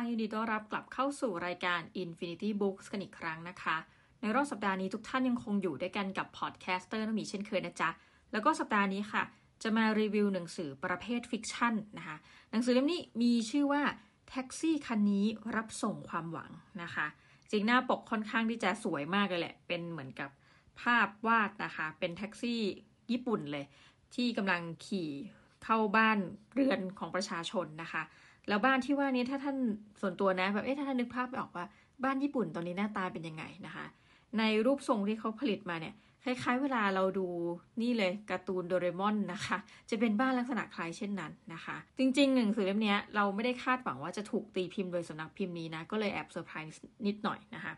ฟังยินดีต้อนรับกลับเข้าสู่รายการ Infinity Books กันอีกครั้งนะคะ ในรอบสัปดาห์นี้ทุกท่านยังคงอยู่ด้วยกันกับ podcaster นมีเช่นเคยนะจ๊ะ แล้วก็สัปดาห์นี้ค่ะ จะมารีวิวหนังสือประเภท fiction นะคะ หนังสือเล่มนี้มีชื่อว่าแท็กซี่คันนี้รับส่งความหวังนะคะ จริงหน้าปกค่อนข้างที่จะสวยมากเลยแหละ เป็นเหมือนกับภาพวาดนะคะ เป็นแท็กซี่ญี่ปุ่นเลย ที่กำลังขี่เข้าบ้านเรือนของประชาชนนะคะ แล้วบ้านที่ว่านี้ถ้าท่านส่วนตัวนะแบบเอ๊ะถ้าท่านนึกภาพไม่ออกว่าบ้านญี่ปุ่นตอนนี้หน้าตาเป็นยังไงนะคะ ในรูปทรงที่เขาผลิตมาเนี่ยคล้ายๆ เวลาเราดูนี่เลยการ์ตูนโดเรมอนนะคะ จะเป็นบ้านลักษณะคล้ายเช่นนั้นนะคะ จริงๆหนังสือเล่มนี้เราไม่ได้คาดหวังว่าจะถูกตีพิมพ์โดยสำนักพิมพ์นี้นะ ก็เลยแอบเซอร์ไพรส์นิดหน่อยนะคะ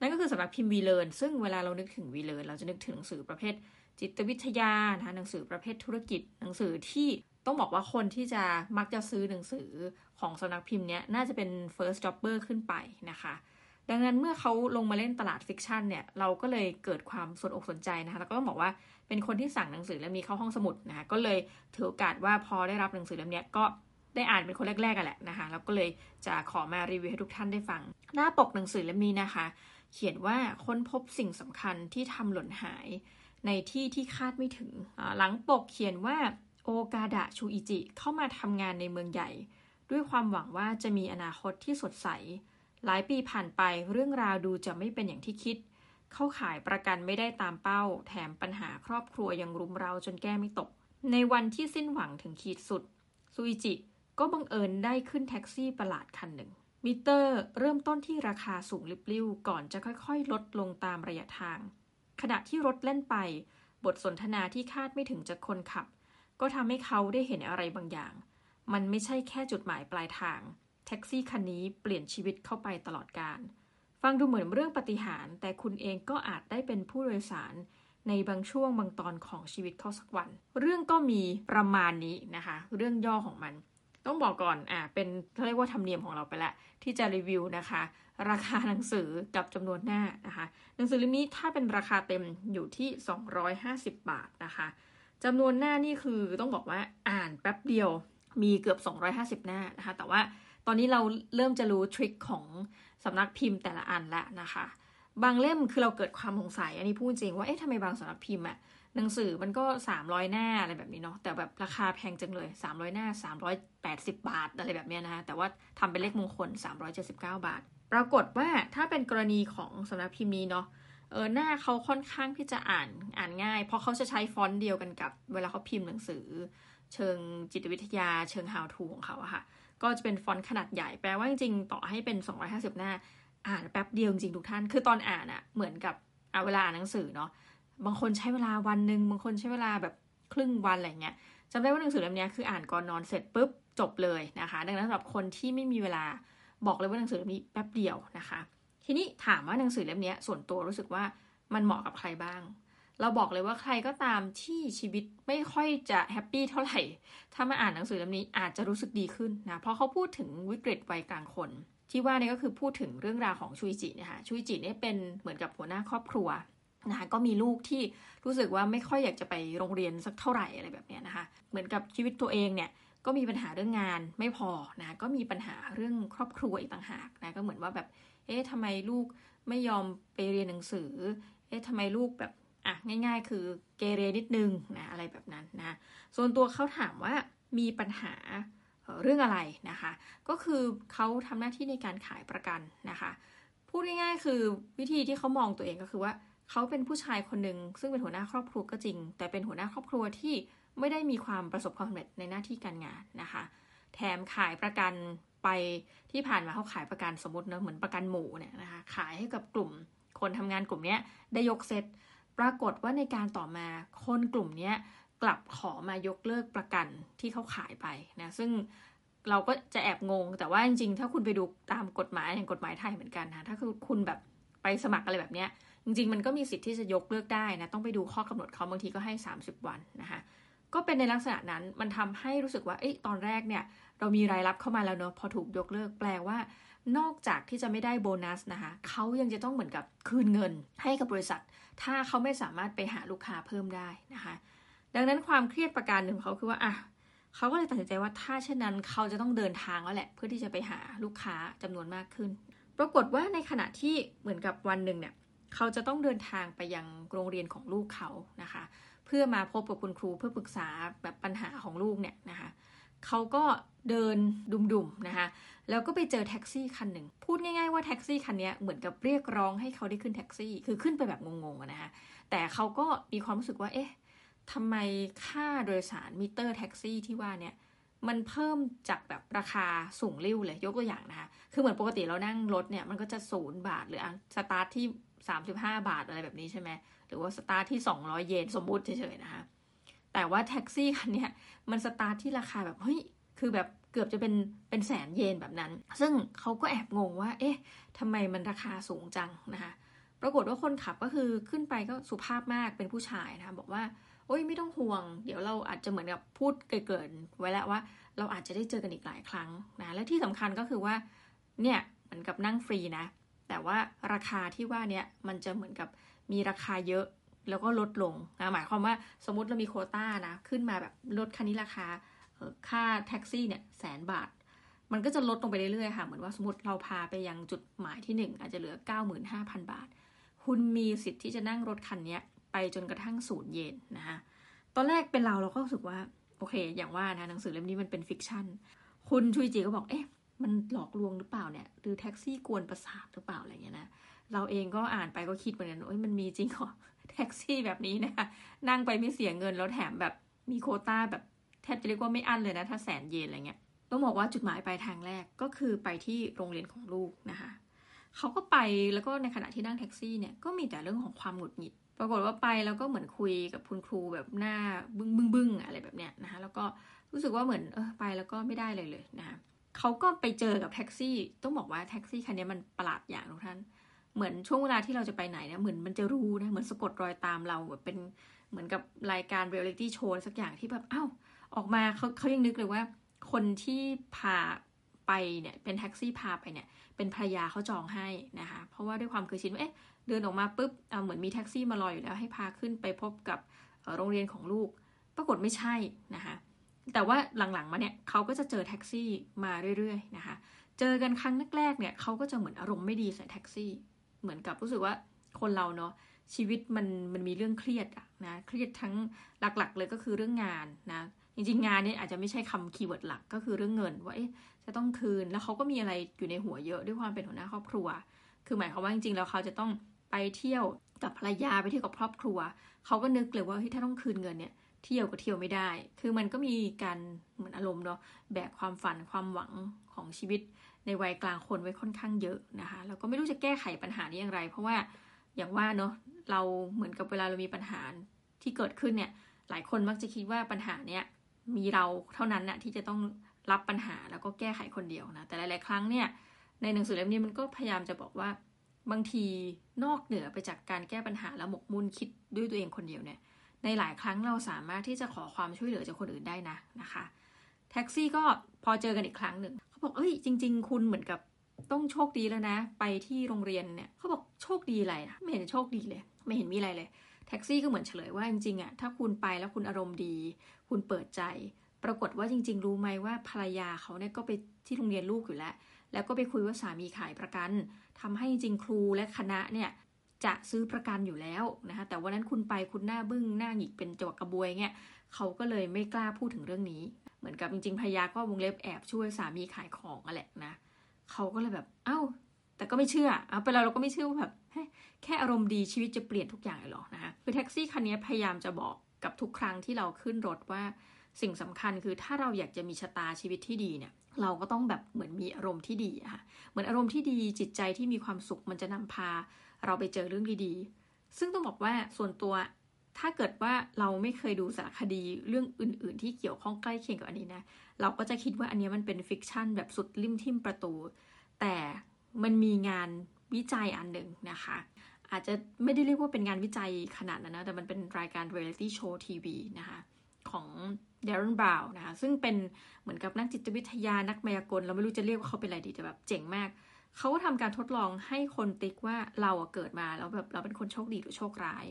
นั่นก็คือสำนักพิมพ์วีเลิร์นซึ่งเวลาเรานึกถึงวีเลิร์นเราจะนึกถึงหนังสือประเภทจิตวิทยานะคะหนังสือประเภทธุรกิจ หนังสือที่ ต้องบอกว่าคนที่จะมักจะซื้อหนังสือของสำนักพิมพ์เนี้ยน่าจะเป็น first jobber ขึ้นไปนะคะ ดังนั้นเมื่อเขาลงมาเล่นตลาดฟิกชันเนี่ยเราก็เลยเกิดความสนอกสนใจนะคะแล้วก็ต้องบอกว่าเป็นคนที่สั่งหนังสือแล้วมีเข้าห้องสมุดนะคะก็เลยถือโอกาสว่าพอได้รับหนังสือเล่มนี้ก็ได้อ่านเป็นคนแรกๆกันแหละนะคะแล้วก็เลยจะขอมารีวิวให้ทุกท่านได้ฟัง หน้าปกหนังสือเล่มนี้นะคะ เขียนว่าค้นพบสิ่งสำคัญที่ทำหล่นหาย ในที่ที่คาดไม่ถึงหลังปกเขียนว่า โอกาดะชูอิจิเข้ามาทำงานในเมืองใหญ่ ด้วยความหวังว่าจะมีอนาคตที่สดใส หลายปีผ่านไปเรื่องราวดูจะไม่เป็นอย่างที่คิด เข้าขายประกันไม่ได้ตามเป้า แถมปัญหาครอบครัวยังรุมเร้าจนแก้ไม่ตก ในวันที่สิ้นหวังถึงขีดสุดซูอิจิก็บังเอิญได้ขึ้นแท็กซี่ประหลาดคันหนึ่ง มิเตอร์เริ่มต้นที่ราคาสูงลิบลิ่วก่อนจะค่อยๆ ลดลงตามระยะทาง ขณะที่รถเล่นไป บทสนทนาที่คาดไม่ถึงจากคนขับ ก็ทำให้เขาได้เห็นอะไรบางอย่าง มันไม่ใช่แค่จุดหมายปลายทาง แท็กซี่คันนี้เปลี่ยนชีวิตเข้าไปตลอดการ ฟังดูเหมือนเรื่องปฏิหาร แต่คุณเองก็อาจได้เป็นผู้โดยสาร ในบางช่วงบางตอนของชีวิตเขาสักวัน เรื่องก็มีประมาณนี้นะคะ เรื่องย่อของมัน ต้องบอกก่อน อ่า เป็นเขาเรียกว่าธรรมเนียมของเราไปแล้วที่จะรีวิวนะคะ ราคาหนังสือกับจำนวนหน้านะคะ หนังสือเล่มนี้ถ้าเป็นราคาเต็มอยู่ที่ 250 บาทนะคะ จำนวนหน้านี่คือต้องบอกว่าอ่านแป๊บเดียวมีเกือบ 250 หน้านะคะ แต่ว่าตอนนี้เราเริ่มจะรู้ทริคของสำนักพิมพ์แต่ละอันแล้วนะคะ บางเล่มคือเราเกิดความสงสัย อันนี้พูดจริงว่า เอ๊ะทำไมบางสำนักพิมพ์อะหนังสือมันก็ 300 หน้าอะไรแบบนี้เนาะ แต่แบบราคาแพงจังเลย 300 หน้า 380 บาทอะไรแบบนี้นะคะ แต่ว่าทำเป็นเลขมงคล 379 บาท ปรากฏว่าถ้าเป็นกรณีของสำนักพิมพ์นี้เนาะ เออหน้าเขาค่อนข้างที่จะอ่านอ่านง่าย เพราะเขาจะใช้ฟอนต์เดียวกันกับ เวลาเขาพิมพ์หนังสือ เชิงจิตวิทยา เชิง how to ของเขาอะค่ะ ก็จะเป็นฟอนต์ขนาดใหญ่แปลว่าจริงๆต่อให้เป็น 250 หน้า อ่านแป๊บเดียวจริงๆทุกท่านคือตอนอ่านอะเหมือนกับเอาเวลาอ่านหนังสือเนาะบางคนใช้เวลาวันหนึ่งบางคนใช้เวลาแบบครึ่งวันอะไรเงี้ยจำได้ว่าหนังสือเล่มนี้คืออ่านก่อนนอนเสร็จปุ๊บจบเลยนะคะ ดังนั้นสำหรับคนที่ไม่มีเวลาบอกเลยว่าหนังสือเล่มนี้แป๊บเดียวนะคะ ทีนี้ถามว่าหนังสือเล่มนี้ส่วนตัวรู้สึกว่ามันเหมาะกับใครบ้าง เราบอกเลยว่าใครก็ตามที่ชีวิตไม่ค่อยจะแฮปปี้เท่าไหร่ ถ้ามาอ่านหนังสือเล่มนี้อาจจะรู้สึกดีขึ้นนะ เพราะเขาพูดถึงวิกฤตวัยกลางคน ที่ว่านี่ก็คือพูดถึงเรื่องราวของชุยจินะคะชุยจิเนี่ยเป็นเหมือนกับหัวหน้าครอบครัวนะคะก็มีลูกที่รู้สึกว่าไม่ค่อยอยากจะไปโรงเรียนสักเท่าไหร่อะไรแบบนี้นะคะ เหมือนกับชีวิตตัวเองเนี่ย ก็มีปัญหาเรื่องงานไม่พอนะ ก็มีปัญหาเรื่องครอบครัวอีกต่างหากนะ ก็เหมือนว่าแบบ เอ๊ะทำไมลูกไม่ยอมไปเรียนหนังสือ เอ๊ะทำไมลูกแบบ อะ ง่าย ๆ คือเกเรนิดนึงนะ อะไรแบบนั้นนะ ส่วนตัวเขาถามว่ามีปัญหาเรื่องอะไรนะคะ ก็คือเขาทำหน้าที่ในการขายประกันนะคะ พูดง่ายๆ คือวิธีที่เขามองตัวเองก็คือว่าเขาเป็นผู้ชายคนหนึ่งซึ่งเป็นหัวหน้าครอบครัวก็จริง แต่เป็นหัวหน้าครอบครัวที่ ไม่ได้มีความประสบความสำเร็จในหน้าที่การงานนะคะ แถมขายประกันไปที่ผ่านมาเขาขายประกันสมมติเนะเหมือนประกันหมูเนี่ยนะคะขายให้กับกลุ่ม คนทำงานกลุ่มนี้ได้ยกเซตปรากฏว่าในการต่อมาคนกลุ่มนี้กลับขอมายกเลิกประกันที่เขาขายไปนะซึ่งเราก็จะแอบงง แต่ว่าจริงๆ ถ้าคุณไปดูตามกฎหมายอย่างกฎหมายไทยเหมือนกันนะถ้าคือคุณแบบไปสมัครอะไรแบบเนี้ยจริงๆ มันก็มีสิทธิ์ที่จะยกเลิกได้นะต้องไปดูข้อกำหนดเขาบางทีก็ให้ 30 วันนะคะ ก็เป็นในลักษณะนั้นมันทำให้รู้สึกว่าเอ้ตอนแรกเนี่ยเรามีรายรับเข้ามาแล้วเนอะพอถูกยกเลิกแปลว่า นอกจากที่จะไม่ได้โบนัสนะคะเขายังจะต้องเหมือนกับคืนเงินให้กับบริษัท ถ้าเขาไม่สามารถไปหาลูกค้าเพิ่มได้นะคะ ดังนั้นความเครียดประการหนึ่งเขาคือว่าอะเขาก็เลยตัดสินใจว่าถ้าเช่นนั้นเขาจะต้องเดินทางแล้วแหละ เพื่อที่จะไปหาลูกค้าจำนวนมากขึ้น ปรากฏว่าในขณะที่เหมือนกับวันหนึ่งเนี่ยเขาจะต้องเดินทางไปยังโรงเรียนของลูกเขานะคะ เพื่อมาพบกับคุณครูเพื่อปรึกษาแบบปัญหาของลูกเนี่ยนะคะเขาก็เดินดุมๆนะคะแล้วก็ไปเจอแท็กซี่คันหนึ่ง พูดง่ายๆว่าแท็กซี่คันนี้เหมือนกับเรียกร้องให้เขาได้ขึ้นแท็กซี่ คือขึ้นไปแบบงงๆนะคะแต่เขาก็มีความรู้สึกว่าเอ๊ะทำไมค่าโดยสารมิเตอร์แท็กซี่ที่ว่าเนี่ยมันเพิ่มจากแบบราคาสูงริ้วเลยยกตัวอย่างนะคะ คือเหมือนปกติเรานั่งรถเนี่ยมันก็จะศูนย์บาทหรือสตาร์ทที่ 35บห้าบาทอะไรแบบนี้ใช่ไหมหรือว่าสตาร์ทที่200เยนสมมุติเฉยๆนะคะแต่ว่าแท็กซี่คันนี้มันสตาร์ทที่ราคาแบบเฮ้ยคือแบบเกือบจะเป็นเป็นแสนเยนแบบนั้น ซึ่งเขาก็แอบงงว่า เอ๊ะทำไมมันราคาสูงจังนะคะปรากฏว่าคนขับก็คือขึ้นไปก็สุภาพมากเป็นผู้ชายนะคะบอกว่าโอ้ยไม่ต้องห่วง เดี๋ยวเราอาจจะเหมือนกับพูดเกินๆไว้แล้วว่า เราอาจจะได้เจอกันอีกหลายครั้งนะและที่สำคัญก็คือว่าเนี่ยเหมือนกับนั่งฟรีนะ แต่ว่าราคาที่ว่าเนี่ยมันจะเหมือนกับมีราคาเยอะแล้วก็ลดลงนะหมายความว่าสมมติเรามีโคต้านะขึ้นมาแบบลดคันนี้ราคาค่าแท็กซี่เนี่ยแสนบาท มันก็จะลดลงไปเรื่อยๆค่ะเหมือนว่าสมมติเราพาไปยังจุดหมายที่ 1 อาจจะเหลือ 95,000 บาท คุณมีสิทธิ์ที่จะนั่งรถคันนี้ไปจนกระทั่งศูนย์เยนนะคะตอนแรกเป็นเราเราก็รู้สึกว่า โอเค อย่างว่านะหนังสือเล่มนี้มันเป็น fiction คุณชุยจีก็บอกเอ๊ะ มันหลอกลวงหรือเปล่าเนี่ย หรือแท็กซี่กวนประสาทหรือเปล่าอะไรเงี้ยนะ เราเองก็อ่านไปก็คิดเหมือนกันโอ้ยมันมีจริงเหรอแท็กซี่แบบนี้นะคะนั่งไปไม่เสียเงินแล้วแถมแบบมีโคต้าแบบแทบจะเรียกว่าไม่อั้นเลยนะ ถ้าแสนเยนอะไรเงี้ยต้องบอกว่าจุดหมายปลายทางแรกก็คือไปที่โรงเรียนของลูกนะคะเขาก็ไปแล้วก็ในขณะที่นั่งแท็กซี่เนี่ยก็มีแต่เรื่องของความหงุดหงิด ปรากฏว่าไปแล้วก็เหมือนคุยกับคุณครูแบบหน้าบึ้งบึ้งบึ้งอะไรแบบเนี้ยนะคะแล้วก็รู้สึกว่าเหมือนเออไปแล้วก็ไม่ได้เลยเลยนะคะ เขาก็ไปเจอกับแท็กซี่ ต้องบอกว่าแท็กซี่คันนี้มันประหลาดอย่างทุกท่าน เหมือนช่วงเวลาที่เราจะไปไหนเนี่ยเหมือนมันจะรู้นะเหมือนสะกดรอยตามเราแบบเป็นเหมือนกับรายการ reality show สักอย่างที่แบบอ้าวออกมาเขาเขายังนึกเลยว่า คนที่พาไปเนี่ยเป็นแท็กซี่พาไปเนี่ย เป็นภรรยาเขาจองให้นะคะ เพราะว่าด้วยความเคยชินว่าเอ๊ะเดินออกมาปุ๊บเหมือนมีแท็กซี่มารออยู่แล้วให้พาขึ้นไปพบกับโรงเรียนของลูก ปรากฏไม่ใช่นะคะ แต่ว่าหลังๆมาเนี่ยเขาก็จะเจอแท็กซี่มาเรื่อยๆนะคะ เจอกันครั้งแรกๆเนี่ยเขาก็จะเหมือนอารมณ์ไม่ดีใส่แท็กซี่ เหมือนกับรู้สึกว่าคนเราเนาะชีวิตมันมันมีเรื่องเครียดอะนะเครียดทั้งหลักๆ เลยก็คือเรื่องงานนะจริงๆงานเนี้อาจจะไม่ใช่คำคีย์เวิร์ดหลักก็คือเรื่องเงินว่าจะต้องคืนแล้วเขาก็มีอะไรอยู่ในหัวเยอะด้วยความเป็นหัวหน้าครอบครัว คือหมายความว่าจริงๆแล้วเขาจะต้องไปเที่ยวกับภรรยาไปเที่ยวกับครอบครัวเขาก็นึกเลยว่าถ้าต้องคืนเงินเนี่ย เที่ยวก็เที่ยวไม่ได้ คือมันก็มีการเหมือนอารมณ์เนาะแบกความฝันความหวังของชีวิตในวัยกลางคนไว้ค่อนข้างเยอะนะคะแล้วก็ไม่รู้จะแก้ไขปัญหานี้อย่างไร เพราะว่าอย่างว่าเนาะเราเหมือนกับเวลาเรามีปัญหาที่เกิดขึ้นเนี่ย หลายคนมักจะคิดว่าปัญหาเนี้ยมีเราเท่านั้นนะที่จะต้องรับปัญหาแล้วก็แก้ไขคนเดียวนะแต่หลาย ๆ ครั้งเนี่ยในหนังสือเล่มนี้มันก็พยายามจะบอกว่าบางทีนอกเหนือไปจากการแก้ปัญหาแล้วหมกมุ่นคิดด้วยตัวเองคนเดียวเนี่ย ในหลายครั้งเราสามารถที่จะขอความช่วยเหลือจากคนอื่นได้นะนะคะ แท็กซี่ก็พอเจอกันอีกครั้งหนึ่งเขาบอกเอ้ยจริง ๆ คุณเหมือนกับต้องโชคดีแล้วนะ ไปที่โรงเรียนเนี่ยเขาบอกโชคดีอะไรนะไม่เห็นโชคดีเลย ไม่เห็นมีอะไรเลย แท็กซี่ก็เหมือนเฉลยว่าจริงๆอะถ้าคุณไปแล้วคุณอารมณ์ดี คุณเปิดใจ ปรากฏว่าจริง ๆ รู้ไหมว่าภรรยาเขาเนี่ยก็ไปที่โรงเรียนลูกอยู่แล้ว แล้วก็ไปคุยว่าสามีขายประกันทำให้จริงครูและคณะเนี่ย จะซื้อประกันอยู่แล้วนะคะแต่วันนั้นคุณไปคุณหน้าบึ้งหน้าหงิกเป็นจวกกระบวยเงี้ยเขาก็เลยไม่กล้าพูดถึงเรื่องนี้ เหมือนกับจริงๆภรรยาก็วงเล็บแอบช่วยสามีขายของอะแหละนะเขาก็เลยแบบเอ้า แต่ก็ไม่เชื่อเอาไปเราเราก็ไม่เชื่อว่าแบบแค่อารมณ์ดีชีวิตจะเปลี่ยนทุกอย่างเลยหรอนะคะคือแท็กซี่คันนี้พยายามจะบอกกับทุกครั้งที่เราขึ้นรถว่าสิ่งสำคัญคือถ้าเราอยากจะมีชะตาชีวิตที่ดีเนี่ยเราก็ต้องแบบเหมือนมีอารมณ์ที่ดีอะค่ะเหมือนอารมณ์ที่ดีจิตใจที่มีความสุขมันจะนำพา เราไปเจอเรื่องดีๆ ซึ่งต้องบอกว่าส่วนตัวถ้าเกิดว่าเราไม่เคยดูสารคดีเรื่องอื่น ๆ ที่เกี่ยวข้องใกล้เคียงกับอันนี้นะ เราก็จะคิดว่าอันนี้มันเป็น fiction แบบสุดลิ่มทิ่มประตู แต่มันมีงานวิจัยอันหนึ่งนะคะ อาจจะไม่ได้เรียกว่าเป็นงานวิจัยขนาดนั้นนะ แต่มันเป็นรายการเรียลิตี้โชว์ทีวีนะคะของ Derren Brown นะคะ ซึ่งเป็นเหมือนกับนักจิตวิทยานักมายากล เราไม่รู้จะเรียกว่าเขาเป็นอะไรดีแต่แบบเจ๋งมาก เขาก็ทำการทดลองให้คนติ๊กว่าเราเกิดมาแล้วแบบเราเป็นคนโชคดีหรือโชคร้าย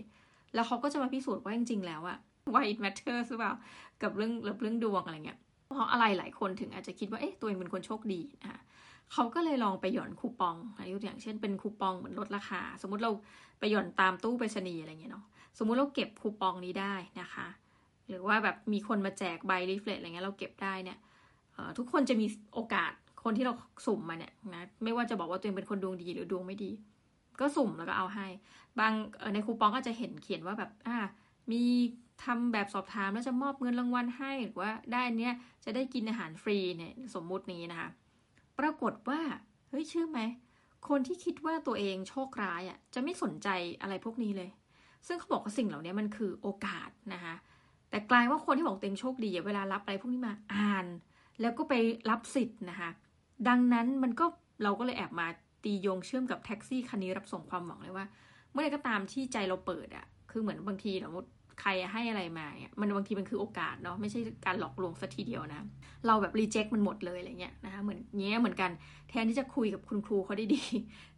แล้วเขาก็จะมาพิสูจน์ว่าจริงๆแล้วอะ why it matters หรือเปล่ากับเรื่องเรื่องดวงอะไรเงี้ย เพราะอะไรหลายคนถึงอาจจะคิดว่าเอ๊ะตัวเองเป็นคนโชคดีนะคะเขาก็เลยลองไปหย่อนคูปองยกอย่างเช่นเป็นคูปองเหมือนลดราคา สมมุติเราไปหย่อนตามตู้ไปรษณีย์อะไรเงี้ยเนาะสมมุติเราเก็บคูปองนี้ได้นะคะ หรือว่าแบบมีคนมาแจกใบลิฟลตอะไรเงี้ยเราเก็บได้เนี่ยทุกคนจะมีโอกาส คนที่เราสุ่มมาเนี่ยนะไม่ว่าจะบอกว่าตัวเองเป็นคนดวงดีหรือดวงไม่ดี ก็สุ่มแล้วก็เอาให้ บางในคูปองก็จะเห็นเขียนว่าแบบอ่ามีทำแบบสอบถามแล้วจะมอบเงินรางวัลให้หรือว่าได้เนี้ยจะได้กินอาหารฟรีเนี่ยสมมุตินี้นะคะ ปรากฏว่าเฮ้ยเชื่อไหมคนที่คิดว่าตัวเองโชคร้ายอะจะไม่สนใจอะไรพวกนี้เลย ซึ่งเขาบอกว่าสิ่งเหล่านี้มันคือโอกาสนะคะแต่กลายว่าคนที่บอกตัวเองโชคดีเวลารับอะไรพวกนี้มาอ่าน แล้วก็ไปรับสิทธิ์นะคะ ดังนั้นมันก็เราก็เลยแอบมาตีโยงเชื่อมกับแท็กซี่คันนี้รับส่งความหวังเลยว่า เมื่อไรก็ตามที่ใจเราเปิดอะคือเหมือนบางทีสมมติใครให้อะไรมาเนี่ยมันบางทีมันคือโอกาสเนาะไม่ใช่การหลอกลวงสัทีเดียวนะ เราแบบรีเจ็คมันหมดเลยอะไรเงี้ยนะคะเหมือนเงี้ยเหมือนกันแทนที่จะคุยกับคุณครูเขาได้ดี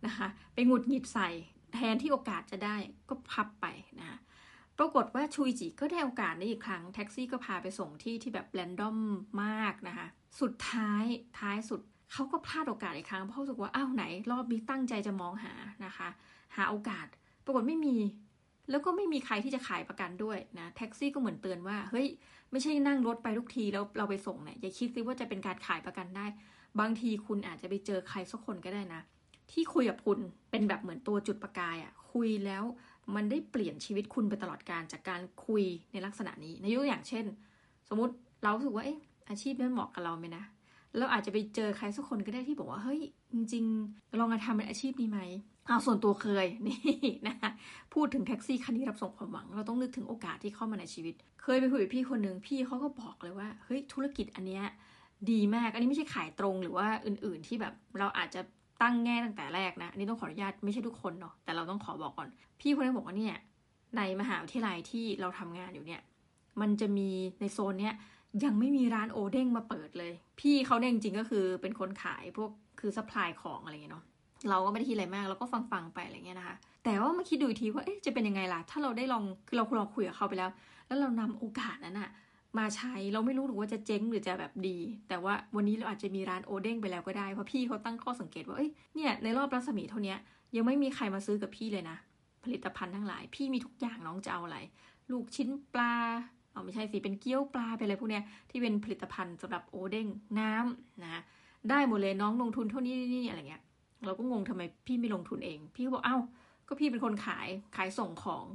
นะคะไปหงุดหงิดใส่แทนที่โอกาสจะได้ก็พับไปนะะปรากฏว่าชุยจิก็ได้โอกาสนี้อีกครั้งแท็กซี่ก็พาไปส่งที่ที่แบบแรนดอมมากนะคะ สุดท้ายท้ายสุด เขาก็พลาดโอกาสอีกครั้งเพราะรู้สึกว่าอ้าวไหน รอบนี้ตั้งใจจะมองหานะคะ หาโอกาส ปรากฏไม่มี แล้วก็ไม่มีใครที่จะขายประกันด้วยนะแท็กซี่ก็เหมือนเตือนว่าเฮ้ยไม่ใช่นั่งรถไปทุกทีแล้วเราไปส่งเนี่ยอย่าคิดซิว่าจะเป็นการขายประกันได้ บางทีคุณอาจจะไปเจอใครสักคนก็ได้นะ ที่คุยกับคุณเป็นแบบเหมือนตัวจุดประกายอะ่ะคุยแล้วมันได้เปลี่ยนชีวิตคุณไปตลอดการจากการคุยในลักษณะนี้ในยกอย่างเช่น สมมติเราสึกว่าเอ๊ะอาชีพนั้นเหมาะกับเราไหมนะ เราอาจจะไปเจอใครสักคนก็ได้ที่บอกว่าเฮ้ยจริงๆลองมาทำเป็นอาชีพนี้ไหมเอาส่วนตัวเคยนี่นะคะพูดถึงแท็กซี่คันนี้รับส่งความหวัง เราต้องนึกถึงโอกาสที่เข้ามาในชีวิต เคยไปคุยกับพี่คนหนึ่งพี่เขาก็บอกเลยว่าเฮ้ยธุรกิจอันเนี้ยดีมาก อันนี้ไม่ใช่ขายตรงหรือว่าอื่นๆที่แบบเราอาจจะตั้งแง่ตั้งแต่แรกนะอันนี้ต้องขออนุญาตไม่ใช่ทุกคนเนาะแต่เราต้องขอบอกก่อน พี่คนนี้บอกว่าเนี่ยในมหาวิทยาลัยที่เราทำงานอยู่เนี่ย มันจะมีในโซนเนี้ย ยังไม่มีร้านโอเด้งมาเปิดเลย พี่เขาเนี่ยจริงๆก็คือเป็นคนขายพวกคือ supply ของอะไรเงี้ยเนาะเราก็ไม่ได้คิดอะไรมากเราก็ฟังๆไปอะไรเงี้ยนะคะ แต่ว่ามาคิดดูทีว่าเอ๊ะจะเป็นยังไงล่ะ ถ้าเราได้ลองคือเราลองคุยกับเขาไปแล้ว แล้วเรานำโอกาสนั้นอะมาใช้เราไม่รู้หรือว่าจะเจ๊งหรือจะแบบดี แต่ว่าวันนี้เราอาจจะมีร้านโอเด้งไปแล้วก็ได้เพราะพี่เขาตั้งข้อสังเกตว่าเอ้ยเนี่ยในรอบรัศมีเท่านี้ยังไม่มีใครมาซื้อกับพี่เลยนะ ผลิตภัณฑ์ทั้งหลาย พี่มีทุกอย่างน้องจะเอาอะไรลูกชิ้นปลา เอาไม่ใช่สิเป็นเกี๊ยวปลาไปเลยพวกเนี้ยที่เป็นผลิตภัณฑ์สำหรับโอเด้งน้ำนะได้หมดเลยน้องลงทุนเท่านี้นี่อะไรเงี้ย เราก็งงทำไมพี่ไม่ลงทุนเอง พี่บอกเอ้า ก็พี่เป็นคนขายขายส่งของ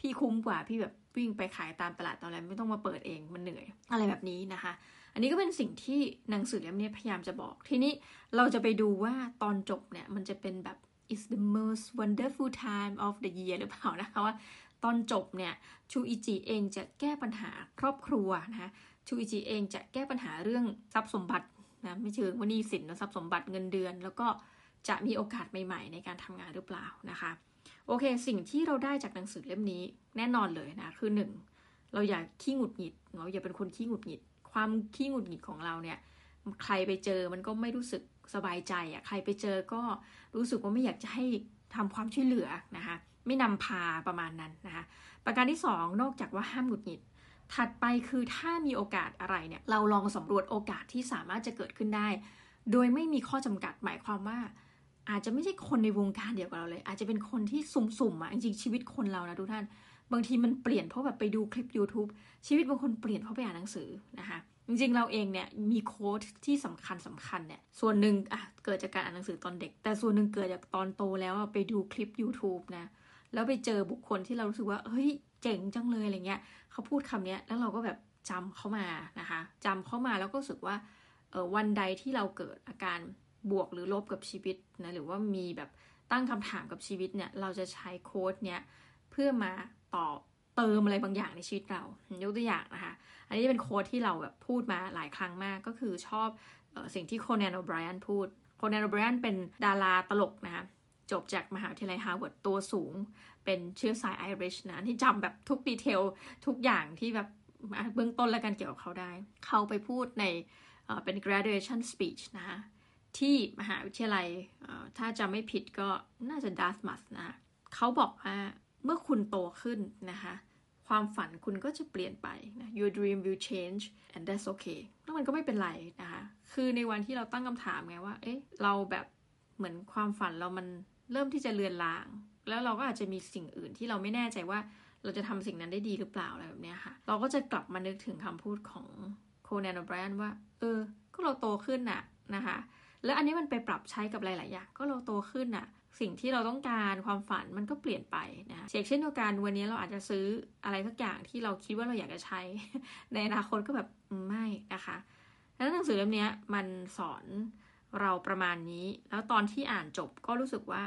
พี่คุ้มกว่าพี่แบบวิ่งไปขายตามตลาดตอนแรกไม่ต้องมาเปิดเองมันเหนื่อยอะไรแบบนี้นะคะ อันนี้ก็เป็นสิ่งที่หนังสือเล่มนี้พยายามจะบอก ทีนี้เราจะไปดูว่าตอนจบเนี่ยมันจะเป็นแบบ is the most wonderful time of the year หรือเปล่านะคะว่า ตอนจบเนี่ยชูอิจิเองจะแก้ปัญหาครอบครัวนะคะชูอิจิเองจะแก้ปัญหาเรื่องทรัพย์สมบัตินะไม่เชิงว่านี่สินทรัพย์สมบัติเงินเดือน แล้วก็จะมีโอกาสใหม่ๆ ในการทำงานหรือเปล่านะคะ โอเค สิ่งที่เราได้จากหนังสือเล่มนี้แน่นอนเลยนะคือหนึ่งเราอย่าขี้หงุดหงิดเราอย่าเป็นคนขี้หงุดหงิด ความขี้หงุดหงิดของเราเนี่ยใครไปเจอมันก็ไม่รู้สึกสบายใจอะ่ะใครไปเจอก็รู้สึกว่าไม่อยากจะให้ทำความช่วยเหลือนะคะ ไม่นำพาประมาณนั้นนะคะประการที่ 2 นอกจากว่าห้ามหงุดหงิด ถัดไปคือถ้ามีโอกาสอะไรเนี่ยเราลองสำรวจโอกาสที่สามารถจะเกิดขึ้นได้ โดยไม่มีข้อจำกัดหมายความว่าอาจจะไม่ใช่คนในวงการเดียวกับเราเลย อาจจะเป็นคนที่สุ่มๆอะจริงๆชีวิตคนเรานะทุกท่าน บางทีมันเปลี่ยนเพราะแบบไปดูคลิป YouTube ชีวิตบางคนเปลี่ยนเพราะไปอ่านหนังสือนะคะจริงๆเราเองเนี่ยมีโค้ดที่สำคัญสำคัญเนี่ยส่วนหนึ่งอะเกิดจากการอ่านหนังสือตอนเด็ก แต่ส่วนหนึ่งเกิดจากตอนโตแล้วไปดูคลิป YouTube นะ แล้วไปเจอบุคคลที่เรารู้สึกว่าเฮ้ยเจ๋งจังเลยอะไรเงี้ยเขาพูดคำนี้แล้วเราก็แบบจำเขามานะคะจำเขามาแล้วก็รู้สึกว่าเออวันใดที่เราเกิดอาการบวกหรือลบกับชีวิตนะหรือว่ามีแบบตั้งคำถามกับชีวิตเนี่ยเราจะใช้โค้ดเนี้ยเพื่อมาตอบเติมอะไรบางอย่างในชีวิตเรายกตัวอย่างนะคะอันนี้เป็น quote ที่เราแบบพูดมาหลายครั้งมากก็คือชอบออสิ่งที่ Conan O'Brien พูด Conan O'Brien เป็นดาราตลกนะคะ จบจากมหาวิทยาลัยฮาร์วาร์ดตัวสูง เป็นเชื้อสายไอริชนะที่จำแบบทุก detail ทุกอย่างที่แบบเบื้องต้นแล้วกันเกี่ยวกับเขาได้ เขาไปพูดในเป็น graduation speech นะคะที่มหาวิทยาลัยถ้าจะไม่ผิดก็น่าจะ Dartmouth นะ เขาบอกว่าเมื่อคุณโตขึ้นนะคะความฝันคุณก็จะเปลี่ยนไปนะ your dream will change and that's okay แล้วมันก็ไม่เป็นไรนะคะ คือในวันที่เราตั้งคำถามไงว่า เอ๊ะ เราแบบเหมือนความฝันเรามัน เริ่มที่จะเลือนลาง แล้วเราก็อาจจะมีสิ่งอื่นที่เราไม่แน่ใจว่าเราจะทำสิ่งนั้นได้ดีหรือเปล่าอะไรแบบนี้ค่ะ เราก็จะกลับมานึกถึงคำพูดของโคนันแบรนว่า เออ ก็เราโตขึ้นน่ะนะคะ แล้วอันนี้มันไปปรับใช้กับหลาย ๆ อย่าง ก็เราโตขึ้นน่ะ สิ่งที่เราต้องการความฝันมันก็เปลี่ยนไปนะเช่นเดียวกันวันนี้เราอาจจะซื้ออะไรสักอย่างที่เราคิดว่าเราอยากจะใช้ ในอนาคตก็แบบไม่นะคะแล้วหนังสือเล่มนี้มันสอน เราประมาณนี้ แล้วตอนที่อ่านจบก็รู้สึกว่า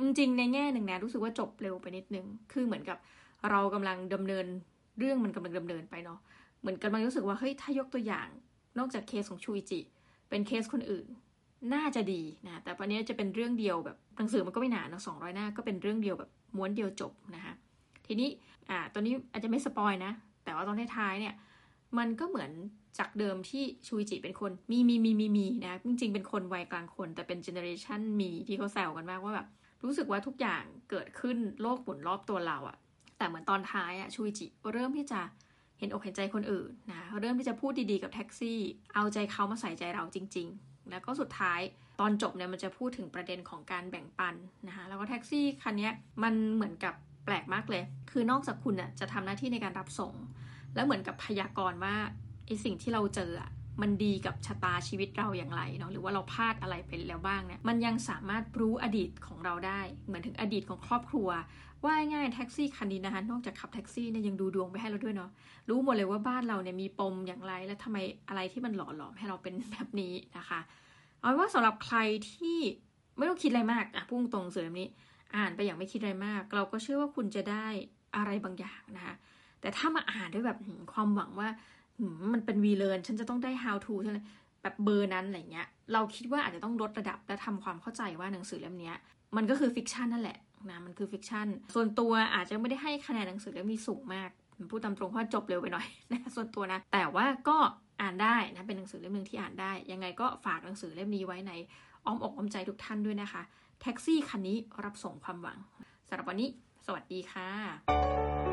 จริงในแง่หนึ่งนะรู้สึกว่าจบเร็วไปนิดนึง คือเหมือนกับเรากำลังดำเนินเรื่องมันกำลังดำเนินไปเนาะเหมือนกำลังรู้สึกว่าเฮ้ยถ้ายกตัวอย่าง นอกจากเคสของชูอิจิ เป็นเคสคนอื่น น่าจะดีนะแต่อันนี้จะเป็นเรื่องเดียวแบบหนังสือมันก็ไม่หนานะสองร้อยหน้าก็เป็นเรื่องเดียวแบบม้วนเดียวจบนะคะทีนี้อ่าตอนนี้อาจจะไม่ spoil นะแต่ว่าตอนท้ายๆเนี่ย มันก็เหมือนจากเดิมที่ชูอิจิเป็นคน me me me me me นะ จริงๆ เป็นคนวัยกลางคน แต่เป็น generation me ที่เขาแซวกันมากว่าแบบรู้สึกว่าทุกอย่างเกิดขึ้นโลกหมุนรอบตัวเราอะแต่เหมือนตอนท้ายอะชูอิจิเริ่มที่จะเห็นอกเห็นใจคนอื่นนะเริ่มที่จะพูดดีๆกับแท็กซี่ เอาใจเขามาใส่ใจเราจริง ๆ แล้วก็สุดท้ายตอนจบเนี่ยมันจะพูดถึงประเด็นของการแบ่งปันนะคะแล้วก็แท็กซี่คันนี้มันเหมือนกับแปลกมากเลย คือนอกจากคุณอะจะทำหน้าที่ในการรับส่ง แล้วเหมือนกับพยากรณ์ว่าไอสิ่งที่เราเจออะมันดีกับชะตาชีวิตเราอย่างไรเนาะหรือว่าเราพลาดอะไรไปแล้วบ้างเนี่ยมันยังสามารถรู้อดีตของเราได้ เหมือนถึงอดีตของครอบครัว ว่าง่ายแท็กซี่คันนี้นะคะนอกจากขับแท็กซี่เนี่ยยังดูดวงไปให้เราด้วยเนาะรู้หมดเลยว่าบ้านเราเนี่ยมีปมอย่างไร และทำไมอะไรที่มันหล่อหลอมให้เราเป็นแบบนี้นะคะ เอาว่าสำหรับใครที่ไม่ต้องคิดอะไรมากอะพุ่งตรงเสือแบบนี้ อ่านไปอย่างไม่คิดอะไรมาก เราก็เชื่อว่าคุณจะได้อะไรบางอย่างนะคะ แต่ถ้ามาอ่านด้วยแบบความหวังว่ามันเป็นวีเลนฉันจะต้องได้ how to ใช่ไหมแบบเบอร์นั้นอะไรเงี้ย เราคิดว่าอาจจะต้องลดระดับและทำความเข้าใจว่าหนังสือเล่มนี้มันก็คือ fiction นั่นแหละนะมันคือ fiction ส่วนตัวอาจจะไม่ได้ให้คะแนนหนังสือเล่มนี้สูงมากพูดตามตรงว่าจบเร็วไปหน่อยนะส่วนตัวนะ แต่ว่าก็อ่านได้นะเป็นหนังสือเล่มหนึ่งที่อ่านได้ ยังไงก็ฝากหนังสือเล่มนี้ไว้ในอ้อมอกอ้อมใจทุกท่านด้วยนะคะ แท็กซี่คันนี้รับส่งความหวังสำหรับวันนี้ สวัสดีค่ะ